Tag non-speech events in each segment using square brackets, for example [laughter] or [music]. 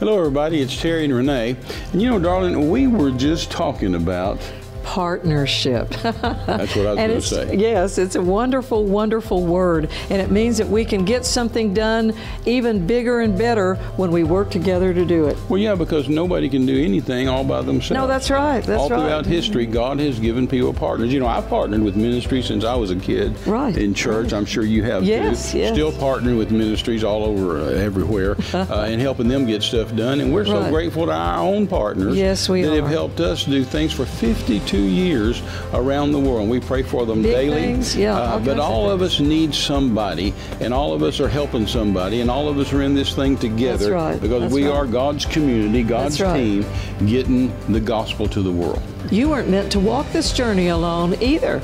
Hello, everybody. It's Terry and Renee. And you know, darling, we were just talking about partnership. That's what I was going to say. Yes, it's a wonderful, wonderful word. And it means that we can get something done even bigger and better when we work together to do it. Well, yeah, because nobody can do anything all by themselves. No, that's right. That's all right. throughout history, God has given people partners. You know, I've partnered with ministries since I was a kid right. in church. I'm sure you have yes, too. Yes. Still partnering with ministries all over uh, everywhere [laughs] uh, and helping them get stuff done. And we're so grateful to our own partners yes, we that are. have helped us do things for 52 years around the world. We pray for them Big daily. Things. Yeah, uh, but all of us need somebody, and all of us are helping somebody, and all of us are in this thing together right. because That's we right. are God's community, God's right. team, getting the gospel to the world. You weren't meant to walk this journey alone either.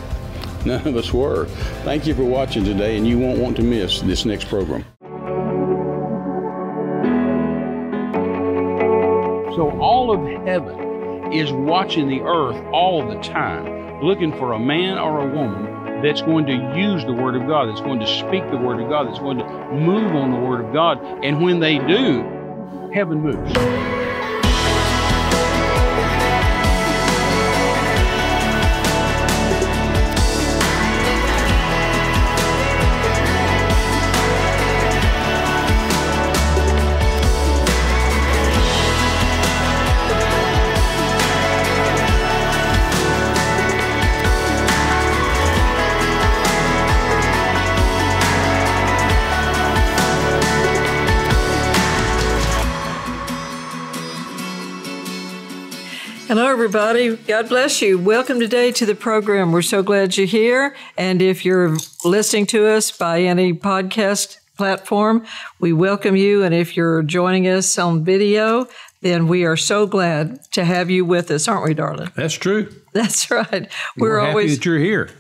None of us were. Thank you for watching today, and you won't want to miss this next program. So, all of heaven is watching the earth all the time, looking for a man or a woman that's going to use the Word of God, that's going to speak the Word of God, that's going to move on the Word of God. And when they do, heaven moves. Hello, everybody. God bless you. Welcome today to the program. We're so glad you're here. And if you're listening to us by any podcast platform, we welcome you. And if you're joining us on video, then we are so glad to have you with us, aren't we, darling? That's true. That's right. We're, We're, happy always that you're here.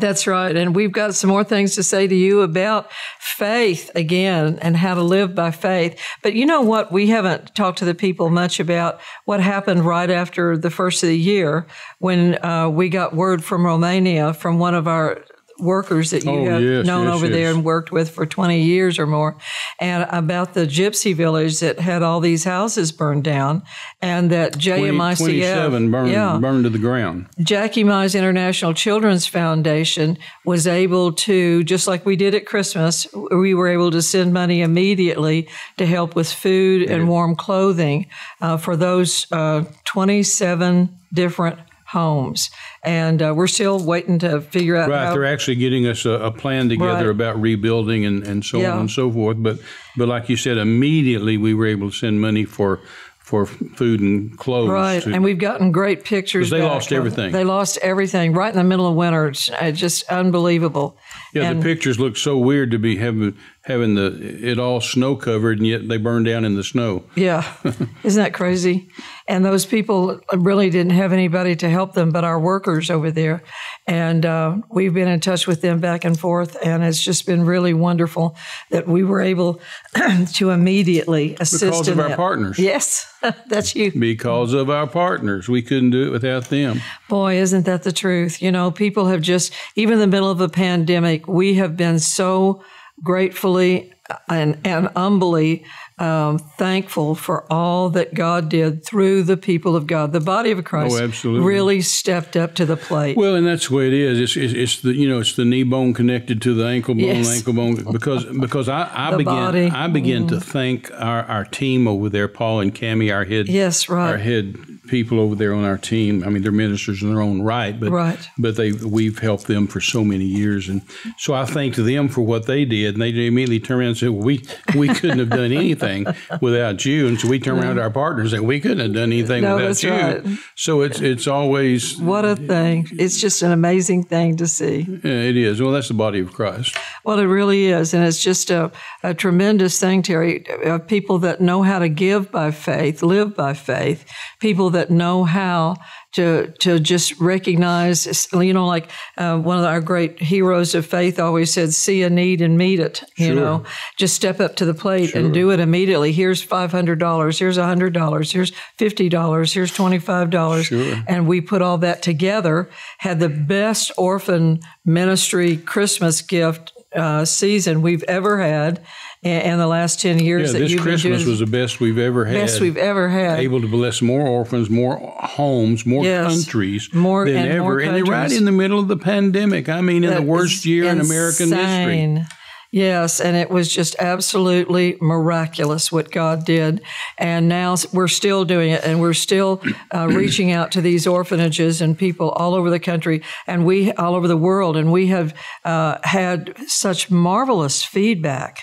That's right. And we've got some more things to say to you about faith again and how to live by faith. But you know what? We haven't talked to the people much about what happened right after the first of the year when uh, we got word from Romania from one of our workers that you Oh, have yes, known yes, over there and worked with for 20 years or more, and about the gypsy village that had all these houses burned down, and that 20, 27 burned, yeah, burned to the ground. Jackie Mize International Children's Foundation was able to, just like we did at Christmas, we were able to send money immediately to help with food and warm clothing uh, for those uh, 27 different homes. And uh, we're still waiting to figure out Right, how. they're actually getting us a, a plan together Right. about rebuilding and, and so Yeah. on and so forth. But but like you said, immediately we were able to send money for for food and clothes. Right, to- and we've gotten great pictures. they back lost everything. They lost everything right in the middle of winter. It's uh, just unbelievable. yeah, and- the pictures look so weird to be having having the it all snow covered, and yet they burned down in the snow. Yeah. [laughs] Isn't that crazy? And those people really didn't have anybody to help them but our workers over there. And uh, we've been in touch with them back and forth. And it's just been really wonderful that we were able [clears throat] to immediately assist Because of our that. partners. Yes, [laughs] that's you. Because of our partners, we couldn't do it without them. Boy, isn't that the truth? You know, people have just, even in the middle of a pandemic, we have been so gratefully and, and humbly um, thankful for all that God did through the people of God. The body of Christ Oh, absolutely. really stepped up to the plate. Well, and that's the way it is. It's, it's, it's the you know it's the knee bone connected to the ankle bone, Yes. ankle bone because because I, I begin body. I begin to thank our, our team over there, Paul and Cami, our head yes, right. our head people over there on our team. I mean, they're ministers in their own right, but Right. but they we've helped them for so many years, and so I thanked them for what they did, and they immediately turned around and said, well, "We we couldn't have done anything without you," and so we turned around to our partners and we couldn't have done anything No, without you. right. So it's it's always What a thing. It's just an amazing thing to see. yeah, it is. Well, that's the body of Christ. Well, it really is. And it's just a, a tremendous thing, Terry, people that know how to give by faith, live by faith, people that know how to, to just recognize, you know, like uh, one of our great heroes of faith always said, see a need and meet it, you Sure. know, just step up to the plate and do it immediately. Here's $500, here's $100, here's $50, here's $25. Sure. And we put all that together, had the best orphan ministry Christmas gift uh, season we've ever had. In, in the last ten years Yeah, that this you've Christmas been doing. was the best we've ever had. best we've ever had. able to bless more orphans, more homes, more Yes. countries More- than and ever. more and right in the middle of the pandemic. I mean, in the worst year in American history. insane. Yes, and it was just absolutely miraculous what God did. And now we're still doing it, and we're still uh, [clears throat] reaching out to these orphanages and people all over the country and we all over the world. And we have uh, had such marvelous feedback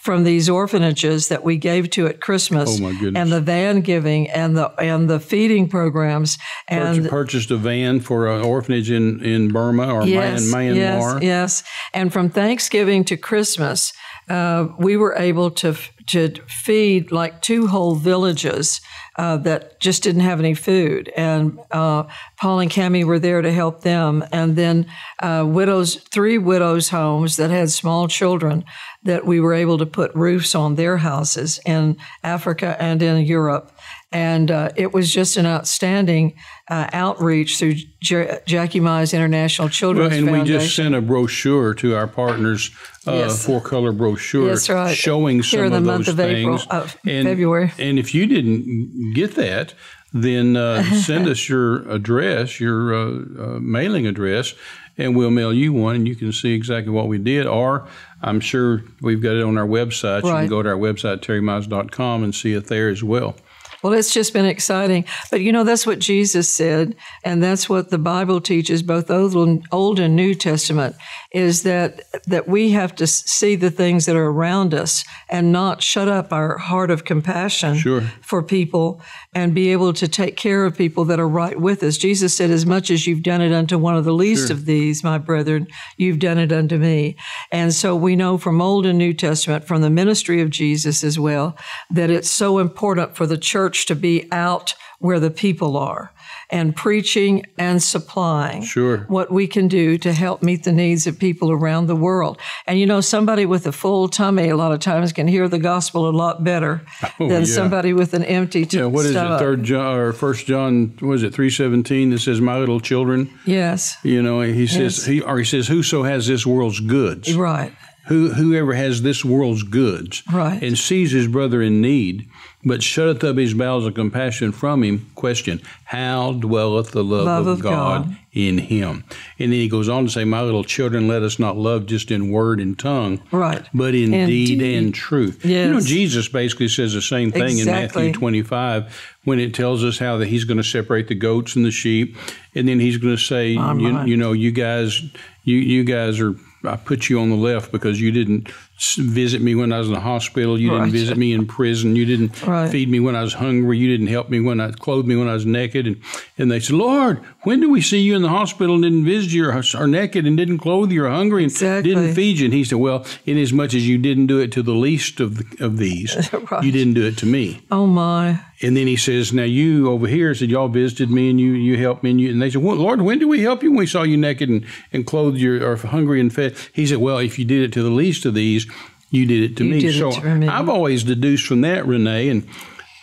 from these orphanages that we gave to at Christmas, Oh, my goodness. and the van giving and the and the feeding programs and Purch- purchased a van for an orphanage in, in Burma or yes, Myan- Myanmar. Yes, yes. And from Thanksgiving to Christmas, uh, we were able to f- to feed like two whole villages uh, that just didn't have any food. And uh, Paul and Cami were there to help them. And then uh, widows, three widows' homes that had small children that we were able to put roofs on their houses in Africa and in Europe. And uh, it was just an outstanding uh, outreach through J- Jackie Mize International Well, Children's and we just sent a brochure to our partners, uh, Yes. four color brochure, That's right. showing Here some the of month those of April- things. of and, February. And if you didn't get that, then uh, [laughs] send us your address, your uh, uh, mailing address, and we'll mail you one, and you can see exactly what we did. Or I'm sure we've got it on our website. You can go to our website, terrymize.com, and see it there as well. Well, it's just been exciting. But you know, that's what Jesus said, and that's what the Bible teaches, both Old and, New Testament, is that that we have to see the things that are around us and not shut up our heart of compassion Sure. for people and be able to take care of people that are right with us. Jesus said, As much as you've done it unto one of the least of these, my brethren, you've done it unto me. And so we know from Old and New Testament, from the ministry of Jesus as well, that it's so important for the church to be out where the people are and preaching and supplying Sure. what we can do to help meet the needs of people around the world. And you know, somebody with a full tummy a lot of times can hear the gospel a lot better Oh, than yeah. somebody with an empty t- Yeah, what is stomach. it? Third John or First John? Was it three seventeen that says, "My little children"? Yes, You know, he says Yes. he or he says, "Whoso has this world's goods, right. who whoever has this world's goods, Right. and sees his brother in need, but shutteth up his bowels of compassion from him." Question: How dwelleth the love, Love of, of God, God. in him? And then he goes on to say, "My little children, let us not love just in word and tongue, Right. but in In deed and truth." Yes. You know, Jesus basically says the same thing in Matthew 25 when it tells us how that he's going to separate the goats and the sheep, and then he's going to say, you, you know, you guys, you you guys are. I put you on the left because you didn't visit me when I was in the hospital. You Right. didn't visit me in prison. You didn't Right. feed me when I was hungry. You didn't help me when I clothed me when I was naked. And, and they said, Lord, when do we see you in the hospital and didn't visit you or are naked and didn't clothe you or hungry and Exactly. didn't feed you? And he said, Well, inasmuch as you didn't do it to the least of, the, of these, [laughs] Right. you didn't do it to me. Oh my. And then he says, "Now you over here said y'all visited me and you you helped me and you." And they said, well, "Lord, when did we help you when we saw you naked and, and clothed you or hungry and fed?" He said, "Well, if you did it to the least of these, you did it to You me." so to me. I've always deduced from that, Renee, and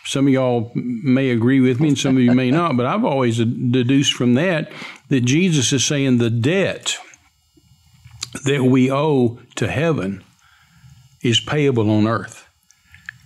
some of y'all may agree with me and some of you may not, but I've always deduced from that that Jesus is saying the debt that we owe to heaven is payable on earth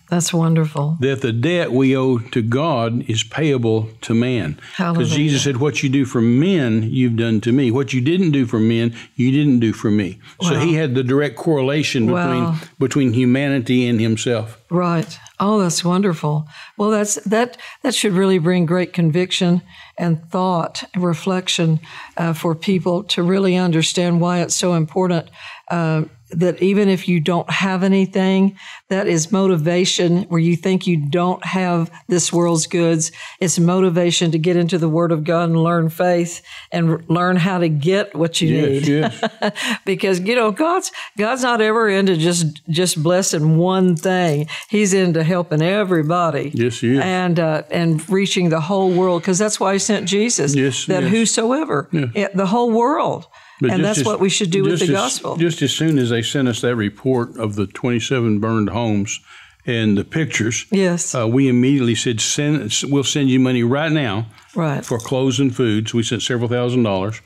That's wonderful. that the debt we owe to God is payable to man. Because Jesus said, What you do for men, you've done to me. What you didn't do for men, you didn't do for me. So he had the direct correlation between Wow. between humanity and himself. Right. Oh, that's wonderful. Well, that's that. That should really bring great conviction and thought, and reflection uh, for people to really understand why it's so important. Uh, that even if you don't have anything, that is motivation where you think you don't have this world's goods. It's motivation to get into the Word of God and learn faith and learn how to get what you need Yes, yes. [laughs] because you know God's God's not ever into just just blessing one thing. He's into helping everybody. Yes, he is. And uh, and reaching the whole world because that's why He sent Jesus. Yes, that yes. whosoever, the whole world, But and that's as- what we should do with the as- gospel. Just as soon as they sent us that report of the 27 burned homes and the pictures, yes, uh, we immediately said, send, "We'll send you money right now right. for clothes and food." So we sent several thousand dollars,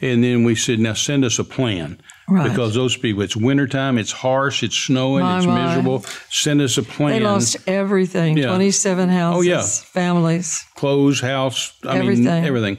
and then we said, "Now send us a plan." Right. because those people, it's wintertime, it's harsh, it's snowing, My, it's my. miserable. Send us a plan. They lost everything. Yeah. Oh, Twenty-seven houses, yeah. families. clothes, house, I mean Everything.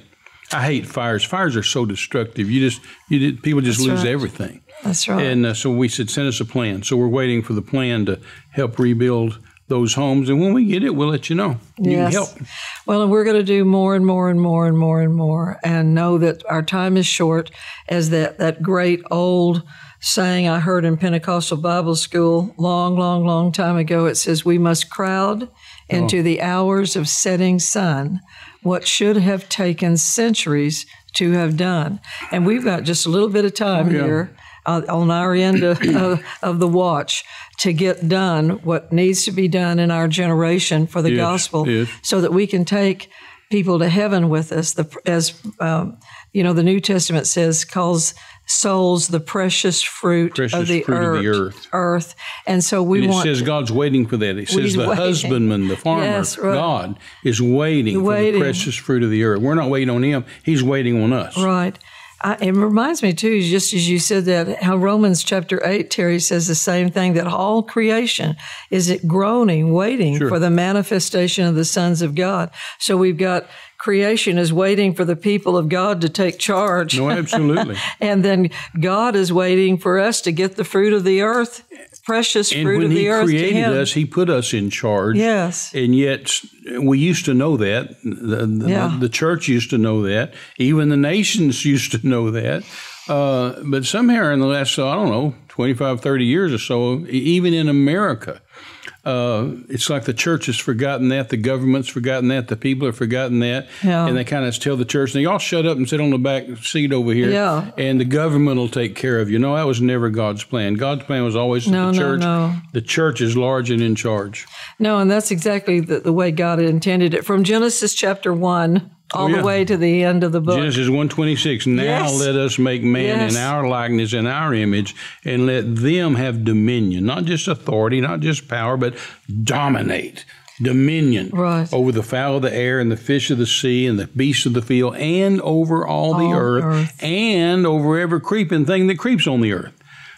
I hate fires. Fires are so destructive. You just you did, people just That's lose right. everything. That's right. And uh, so we said, send us a plan. So we're waiting for the plan to help rebuild those homes. And when we get it, we'll let you know. You yes. can help. Well, and we're going to do more and more and more and more and more, and know that our time is short. As that that great old saying I heard in Pentecostal Bible School long, long, long time ago. It says we must crowd into the hours of setting sun what should have taken centuries to have done. And we've got just a little bit of time yeah. here uh, on our end of, [clears throat] of, of the watch to get done what needs to be done in our generation for the Yes, gospel yes. so that we can take people to heaven with us. The, as um, you know, the New Testament says, calls souls the precious fruit Precious of the fruit of earth. the earth. earth. And so we And it want says God's waiting for that. It says the waiting. husbandman, the farmer, Yes, right. God, is waiting, for the precious fruit of the earth. We're not waiting on him. He's waiting on us. Right. I, it reminds me too, just as you said that, how Romans chapter eight, Terry says the same thing that all creation is it groaning, waiting Sure. for the manifestation of the sons of God. So we've got creation is waiting for the people of God to take charge. No, absolutely. [laughs] And then God is waiting for us to get the fruit of the earth, precious and fruit when of the he earth to created him. us, he put us in charge. Yes. And yet, we used to know that. The, the, Yeah. the church used to know that. Even the nations [laughs] used to know that. Uh, but somehow in the last, I don't know, 25, 30 years or so, even in America, uh, it's like the church has forgotten that, the government's forgotten that, the people have forgotten that, Yeah. and they kind of tell the church, "Now y'all shut up and sit on the back seat over here, Yeah. and the government will take care of you." No, that was never God's plan. God's plan was always No, the no, church. no. The church is large and in charge. No, and that's exactly the, the way God intended it. From Genesis chapter one all Oh, yeah. the way to the end of the book. Genesis 126. Now Yes. let us make man Yes. in our likeness and our image and let them have dominion, not just authority, not just power, but dominate. Dominion Right. over the fowl of the air and the fish of the sea and the beasts of the field and over all, the earth, earth. and over every creeping thing that creeps on the earth.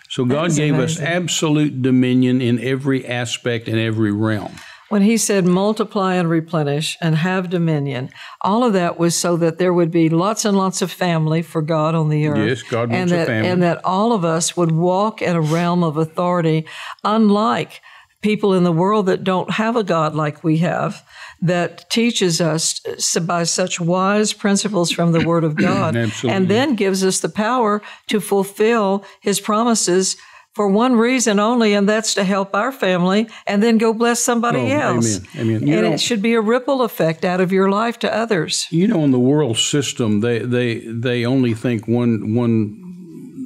So God gave us absolute dominion in every aspect and every realm. When he said multiply and replenish and have dominion, all of that was so that there would be lots and lots of family for God on the earth. Yes, God and wants a that, family. And that all of us would walk in a realm of authority, unlike people in the world that don't have a God like we have, that teaches us by such wise principles from the Word of [coughs] God, and then gives us the power to fulfill His promises. For one reason only, and that's to help our family and then go bless somebody Oh, else. amen, amen. You and know- it should be a ripple effect out of your life to others. You know, in the world system, they they they only think one one.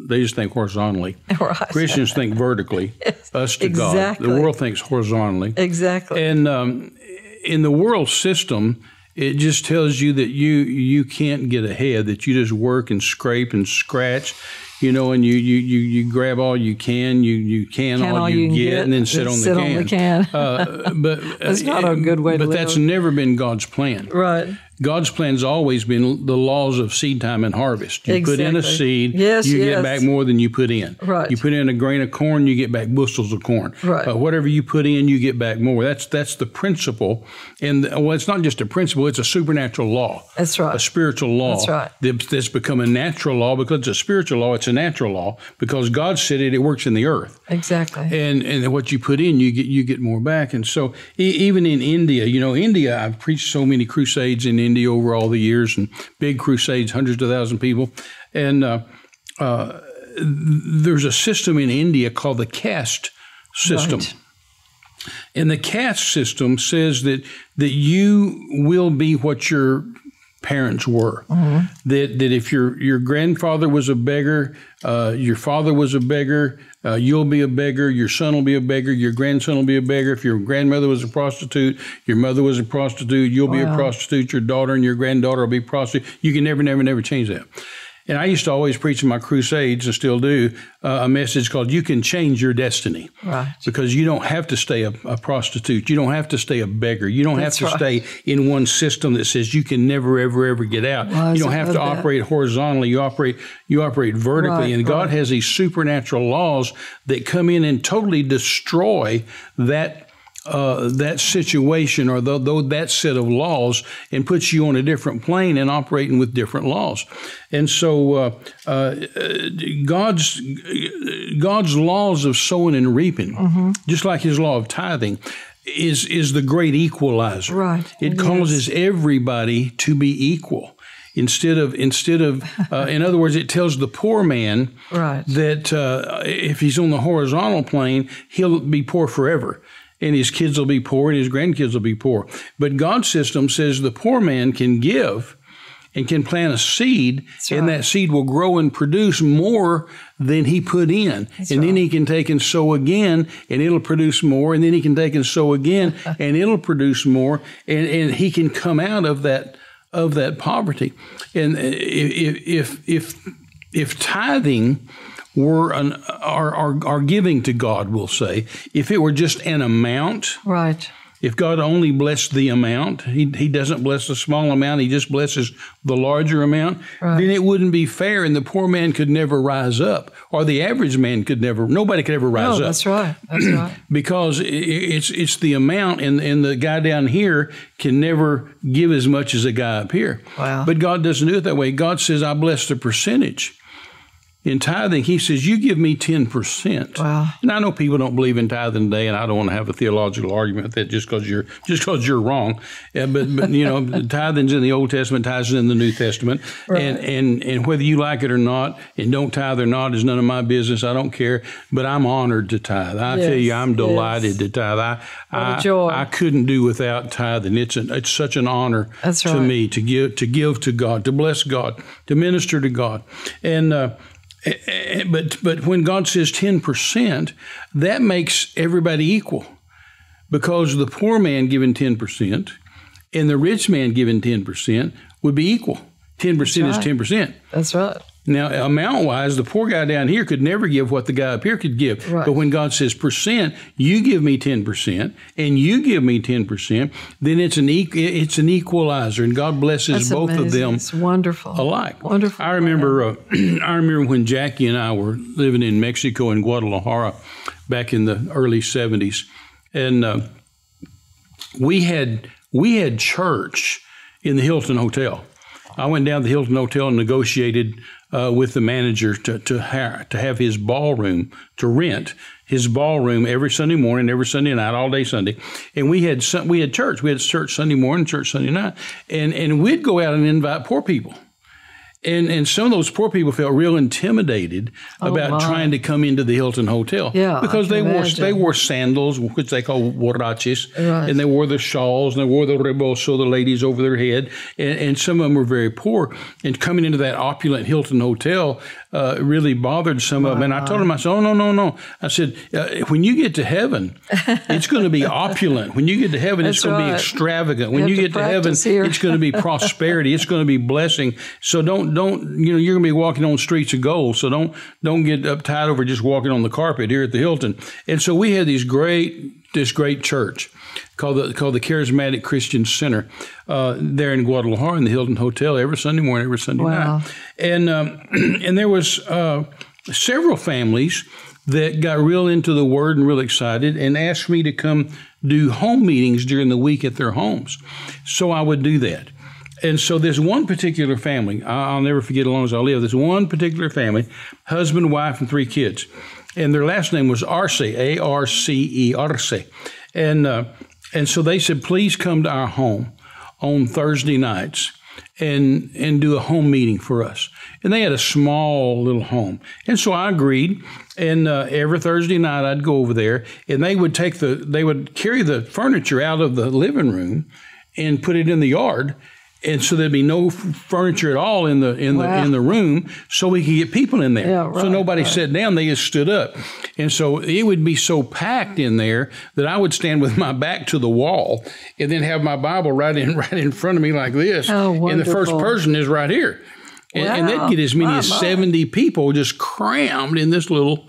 They just think horizontally. [laughs] Right. Christians think vertically. [laughs] Us to God. The world thinks horizontally. Exactly. And um, in the world system, it just tells you that you you can't get ahead. That you just work and scrape and scratch. You know, and you you you, you grab all you can, you you can, Can all, you, can get, and then sit on sit the on can. the can. uh, but [laughs] That's not a good way to But that's live. never been God's plan. right. God's plan's always been the laws of seed time and harvest. You put in a seed, Yes, you yes. get back more than you put in. Right. You put in a grain of corn, you get back bushels of corn. Right. Uh, whatever you put in, you get back more. That's that's the principle. And well, it's not just a principle; it's a supernatural law. That's right. A spiritual law. That's right. that- That's become a natural law because it's a spiritual law. It's a natural law because God said it. It works in the earth Exactly. and and what you put in, you get you get more back. And so e- even in India, you know, India, I've preached so many crusades in India over all the years, and big crusades, hundreds of thousand people, and uh, uh, there's a system in India called the caste system. Right. And the caste system says that that you will be what your parents were. That that if your your grandfather was a beggar, uh, your father was a beggar, uh, you'll be a beggar. Your son will be a beggar. Your grandson will be a beggar. If your grandmother was a prostitute, your mother was a prostitute. You'll be a prostitute. Your daughter and your granddaughter will be prostitute. You can never, never, never change that. And I used to always preach in my crusades and still do uh, a message called "You Can Change Your Destiny," right? Because you don't have to stay a, a prostitute. You don't have to stay a beggar. You don't That's have to right. stay in one system that says you can never, ever, ever get out. Well, you don't have to that. operate horizontally. You operate you operate vertically, right, and God has these supernatural laws that come in and totally destroy that uh, that situation or the, the, that set of laws and puts you on a different plane and operating with different laws. And so uh, uh, God's God's laws of sowing and reaping, mm-hmm. just like His law of tithing, is is the great equalizer. Right. It causes everybody to be equal instead of instead of [laughs] uh, in other words it tells the poor man right. that uh, if he's on the horizontal plane he'll be poor forever and his kids will be poor and his grandkids will be poor. But God's system says the poor man can give and can plant a seed, That's and that seed will grow and produce more than he put in. That's and right. then he can take and sow again, and it'll produce more. And then he can take and sow again, [laughs] and it'll produce more. And, and he can come out of that of that poverty. And uh, if if if, if tithing were an are, are, are giving to God, we'll say, if it were just an amount, right? If God only blessed the amount, he, he doesn't bless the small amount, he just blesses the larger amount, right. then it wouldn't be fair and the poor man could never rise up or the average man could never, nobody could ever rise no, up. That's right. That's [clears throat] right. because it's, it's the amount and, and the guy down here can never give as much as a guy up here. Wow. But God doesn't do it that way. God says, I bless the percentage in tithing, he says, You give me 10%. Wow. And I know people don't believe in tithing today, and I don't want to have a theological argument with that just because you're just because you're wrong. Yeah, but, but, you know, [laughs] tithing's in the Old Testament, tithing's in the New Testament. Right. And, and, and whether you like it or not, and don't tithe or not is none of my business. I don't care. But I'm honored to tithe. I yes, tell you, I'm delighted yes. to tithe. I, I, joy. I couldn't do without tithing. It's, an, it's such an honor That's to me to give, to give to God, to bless God, to minister to God. And, uh, Eh, eh, but but when God says ten percent, that makes everybody equal, because the poor man given ten percent and the rich man given ten percent would be equal. Ten percent is ten percent. That's right. Now, amount wise, the poor guy down here could never give what the guy up here could give. Right. But when God says percent, you give me 10% and you give me 10%, then it's an, e- it's an equalizer. And God blesses That's both amazing. of them it's wonderful. alike. Wonderful. I remember, uh, [clears throat] I remember when Jackie and I were living in Mexico in Guadalajara back in the early 70s. And uh, we had we had church in the Hilton Hotel. I went down to the Hilton Hotel and negotiated uh, with the manager to to, ha- to have his ballroom to rent his ballroom every Sunday morning, every Sunday night, all day Sunday. And we had we had church. We had church Sunday morning, church Sunday night, and and we'd go out and invite poor people. And and some of those poor people felt real intimidated oh, about my. trying to come into the Hilton Hotel. Yeah, because they imagine. wore they wore sandals, which they call huaraches, right. and they wore the shawls and they wore the rebozo, the ladies over their head, and, and some of them were very poor. And coming into that opulent Hilton Hotel uh, really bothered some of them. And I told them, I said, oh no no no. I said, uh, when you get to heaven, [laughs] it's going to be opulent. When you get to heaven, it's going right. to be extravagant. When you, you get to, to heaven, here. it's going to be [laughs] prosperity. it's going to be blessing. So don't don't you know you're going to be walking on streets of gold. So don't don't get uptight over just walking on the carpet here at the Hilton. And so we had these great this great church called the called the Charismatic Christian Center uh, there in Guadalajara in the Hilton Hotel every Sunday morning, every Sunday wow. night. And um, [clears throat] and there was uh, several families that got real into the Word and real excited and asked me to come do home meetings during the week at their homes. So I would do that. And so there's one particular family, I'll never forget as long as I live, there's one particular family, husband, wife, and three kids. And their last name was Arce, A R C E, Arce. And, uh, and so they said, please come to our home on Thursday nights and and do a home meeting for us. And they had a small little home, and so I agreed. And uh, every Thursday night, I'd go over there, and they would take the they would carry the furniture out of the living room and put it in the yard and so there'd be no furniture at all in the in wow. the in the room, so we could get people in there. Yeah, right, so nobody right. sat down; they just stood up, and so it would be so packed in there that I would stand with [laughs] my back to the wall and then have my Bible right in [laughs] right in front of me like this, oh, and the first person is right here. And, wow. and they'd get as many as 70 people just crammed in this little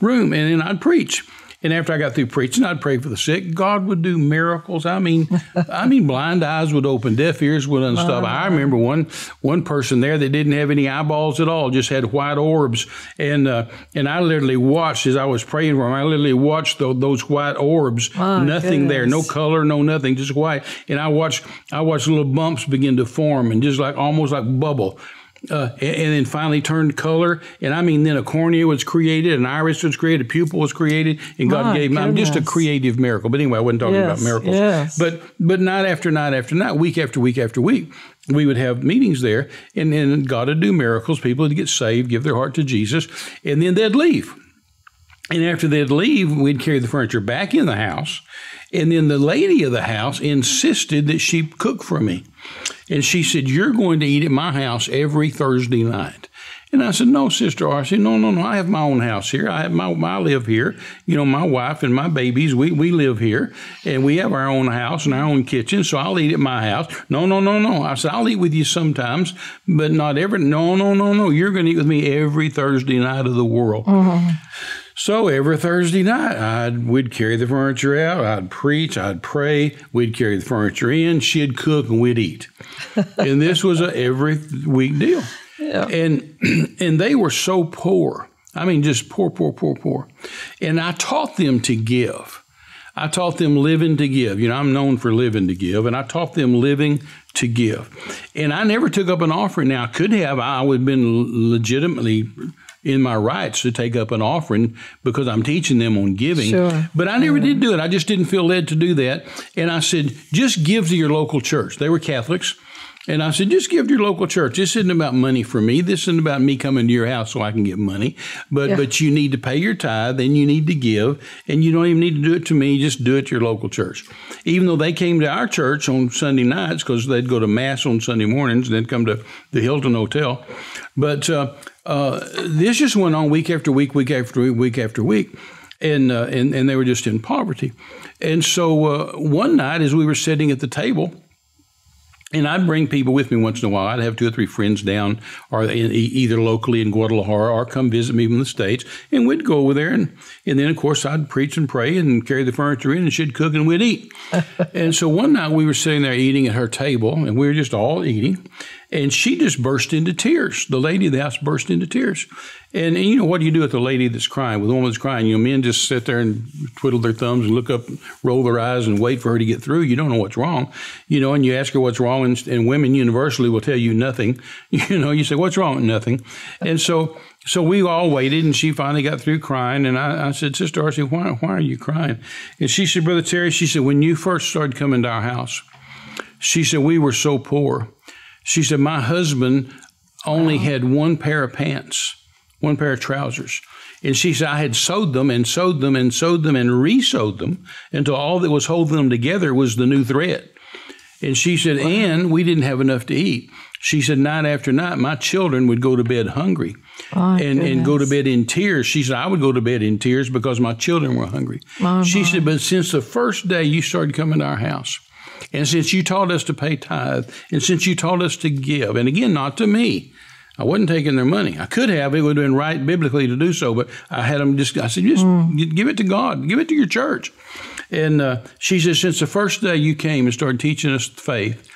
room. And then I'd preach. And after I got through preaching, I'd pray for the sick. God would do miracles. I mean, [laughs] I mean, blind eyes would open, deaf ears would unstop. I remember one one person there that didn't have any eyeballs at all, just had white orbs, and uh, and I literally watched as I was praying for him. I literally watched the, those white orbs, nothing goodness. there, no color, no nothing, just white. And I watched I watched little bumps begin to form and just like almost like bubble. Uh, and, and, then finally turned color. And I mean, then a cornea was created, an iris was created, a pupil was created, and God My gave me. I'm just a creative miracle. But anyway, I wasn't talking yes, about miracles. Yes. But but night after night after night, week after week after week, we would have meetings there, and then God would do miracles. People would get saved, give their heart to Jesus, and then they'd leave. And after they'd leave, we'd carry the furniture back in the house. And then the lady of the house insisted that she cook for me. And she said, You're going to eat at my house every Thursday night. And I said, No, Sister R. said, No, no, no. I have my own house here. I have my I live here. You know, my wife and my babies, we, we live here. And we have our own house and our own kitchen. So I'll eat at my house. No, no, no, no. I said, I'll eat with you sometimes, but not every no, no, no, no. You're gonna eat with me every Thursday night of the world. Mm-hmm. So every Thursday night, I'd we'd carry the furniture out. I'd preach. I'd pray. We'd carry the furniture in. She'd cook, and we'd eat. [laughs] and this was a every week deal. Yeah. And [clears throat] and they were so poor. I mean, just poor, poor, poor, poor. And I taught them to give. I taught them living to give. You know, I'm known for living to give, and I taught them living to give. And I never took up an offering. Now, I could have. I would have been legitimately in my rights to take up an offering because I'm teaching them on giving. Sure. But I never did do it. I just didn't feel led to do that. And I said, just give to your local church. They were Catholics. And I said, just give to your local church. This isn't about money for me. This isn't about me coming to your house so I can get money. But yeah. but you need to pay your tithe and you need to give. And you don't even need to do it to me. Just do it to your local church. Even though they came to our church on Sunday nights because they'd go to mass on Sunday mornings and then come to the Hilton Hotel. But uh, uh, this just went on week after week, week after week, week after week. And, uh, and, and they were just in poverty. And so uh, one night, as we were sitting at the table, and I'd bring people with me once in a while. I'd have two or three friends down, or in, either locally in Guadalajara, or come visit me from the states, and we'd go over there, and and then of course I'd preach and pray and carry the furniture in, and she'd cook and we'd eat. [laughs] and so one night we were sitting there eating at her table, and we were just all eating, and she just burst into tears. The lady of the house burst into tears. And, and, you know, what do you do with a lady that's crying? With a woman that's crying, you know, men just sit there and twiddle their thumbs and look up, roll their eyes and wait for her to get through. You don't know what's wrong, you know, and you ask her what's wrong, and, and women universally will tell you nothing. [laughs] You know, you say, What's wrong? Nothing. And so, so we all waited, and she finally got through crying. And I, I said, Sister Arce, why, why are you crying? And she said, Brother Terry, she said, when you first started coming to our house, she said, we were so poor she said, My husband only wow. had one pair of pants, one pair of trousers. And she said, I had sewed them and sewed them and sewed them and resewed them until all that was holding them together was the new thread. And she said, wow. and we didn't have enough to eat. She said, night after night, my children would go to bed hungry oh, and, and go to bed in tears. She said, I would go to bed in tears because my children were hungry. My, she said, but since the first day you started coming to our house, and since you taught us to pay tithe, and since you taught us to give, and again, not to me, I wasn't taking their money. I could have; it would have been right biblically to do so. But I had them just. I said, just mm. give it to God, give it to your church. And uh, she said, since the first day you came and started teaching us faith,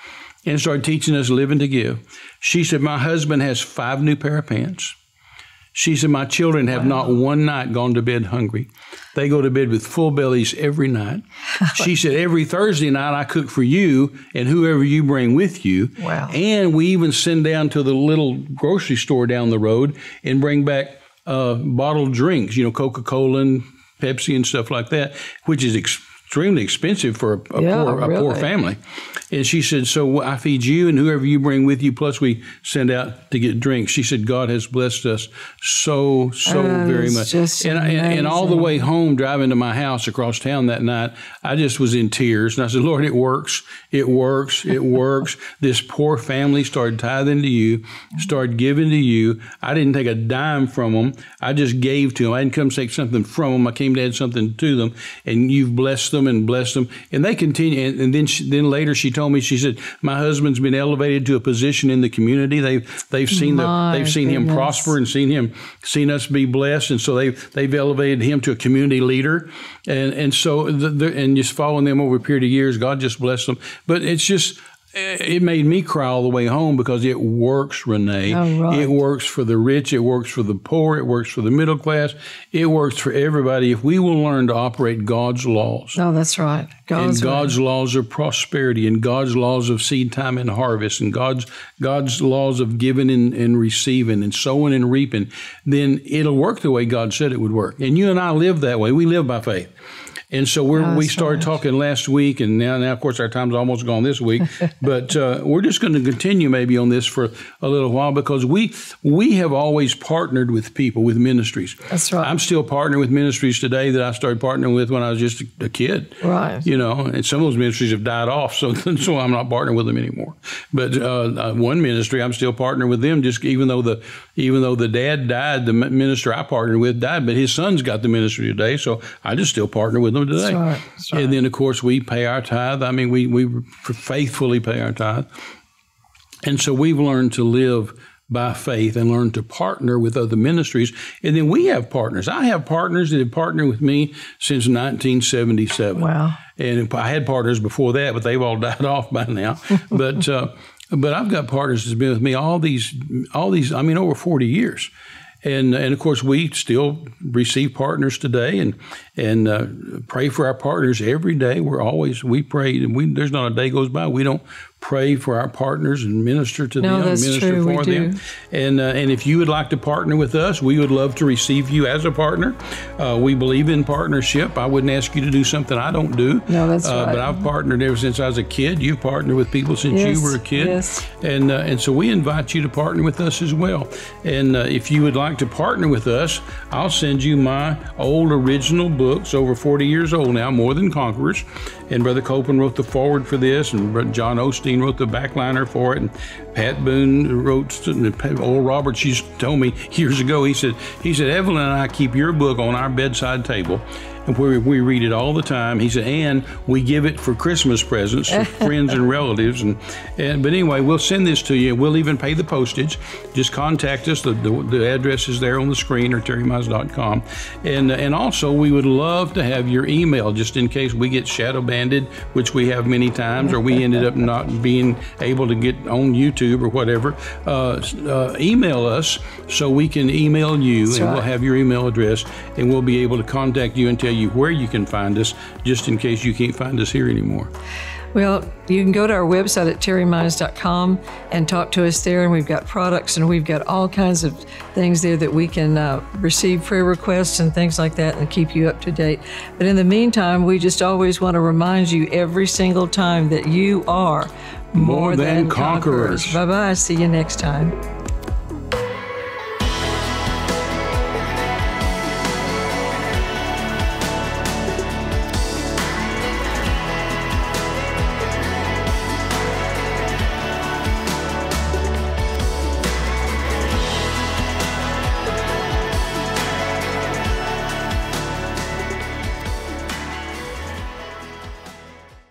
and started teaching us living to give, she said, my husband has five new pair of pants. She said, My children have wow. not one night gone to bed hungry. They go to bed with full bellies every night. [laughs] she said, Every Thursday night I cook for you and whoever you bring with you. Wow. And we even send down to the little grocery store down the road and bring back uh, bottled drinks, you know, Coca Cola and Pepsi and stuff like that, which is extremely expensive for a, a yeah, poor, a poor family. And she said, So I feed you and whoever you bring with you, plus we send out to get drinks. She said, God has blessed us so, so oh, very much. And, and, and, all the way home, driving to my house across town that night, I just was in tears. And I said, Lord, it works. It works. It works. [laughs] this poor family started tithing to you, started giving to you. I didn't take a dime from them. I just gave to them. I didn't come take something from them. I came to add something to them. And you've blessed them them and blessed them. And they continue. And, and then she, then later she told me she said my husband's been elevated to a position in the community. They've they've seen My the they've seen him prosper and seen him seen us be blessed, and so they've they've elevated him to a community leader. And and so the, the, and just following them over a period of years, God just blessed them. But it's just it made me cry all the way home because it works, Renee. Oh, right. It works for the rich. It works for the poor. It works for the middle class. It works for everybody if we will learn to operate God's laws. Oh, that's right. God's, and. God's laws of prosperity, and God's laws of seed time and harvest, and God's God's laws of giving and, and receiving, and sowing and reaping, then it'll work the way God said it would work. And you and I live that way. We live by faith. And so we're, Oh, we that's started right. talking last week, and now, now of course our time's almost gone this week. [laughs] but uh, we're just going to continue maybe on this for a little while because we we have always partnered with people with ministries. That's right. I'm still partnering with ministries today that I started partnering with when I was just a, a kid. Right. You know, and some of those ministries have died off, so [laughs] so I'm not partnering with them anymore. But uh, uh, one ministry, I'm still partnering with them, just even though the even though the dad died, the minister I partnered with died, but his son's got the ministry today, so I just still partner with them today. That's right. Right. And then of course we pay our tithe. I mean, we we faithfully pay our tithe, and so we've learned to live by faith and learn to partner with other ministries. And then we have partners. I have partners that have partnered with me since 1977. Wow. And I had partners before that, but they've all [laughs] died off by now. but uh, but I've got partners that's been with me all these all these. I mean, over 40 years. And, and of course, we still receive partners today and and uh, pray for our partners every day. We're always we pray, and we there's not a day goes by we don't pray for our partners and minister to No, them, that's minister true. We for them. do. And uh, and if you would like to partner with us, we would love to receive you as a partner. Uh, we believe in partnership. I wouldn't ask you to do something I don't do. No, that's uh, right. But I've partnered ever since I was a kid. You've partnered with people since Yes, you were a kid. yes. And uh, and so we invite you to partner with us as well. And uh, if you would like to partner with us, I'll send you my old original books, over 40 years old now, More Than Conquerors. And Brother Copeland wrote the forward for this, and John Osteen wrote the backliner for it, and Pat Boone wrote. And Oral Roberts used to tell me years ago. He said he said Evelyn and I keep your book on our bedside table. And where we read it all the time. He said, and we give it for Christmas presents to [laughs] friends and relatives. And, and but anyway, we'll send this to you. We'll even pay the postage. Just contact us. The, the, the address is there on the screen or terrymize.com. And and also we would love to have your email just in case we get shadow banded, which we have many times, or we ended up not being able to get on YouTube or whatever. Uh, uh, email us so we can email you, and right. we'll have your email address, and we'll be able to contact you and tell you where you can find us, just in case you can't find us here anymore. Well, you can go to our website at terrymize.com and talk to us there. And we've got products and we've got all kinds of things there that we can uh, receive prayer requests and things like that and keep you up to date. But in the meantime, we just always want to remind you every single time that you are more, than conquerors. Bye bye. See you next time.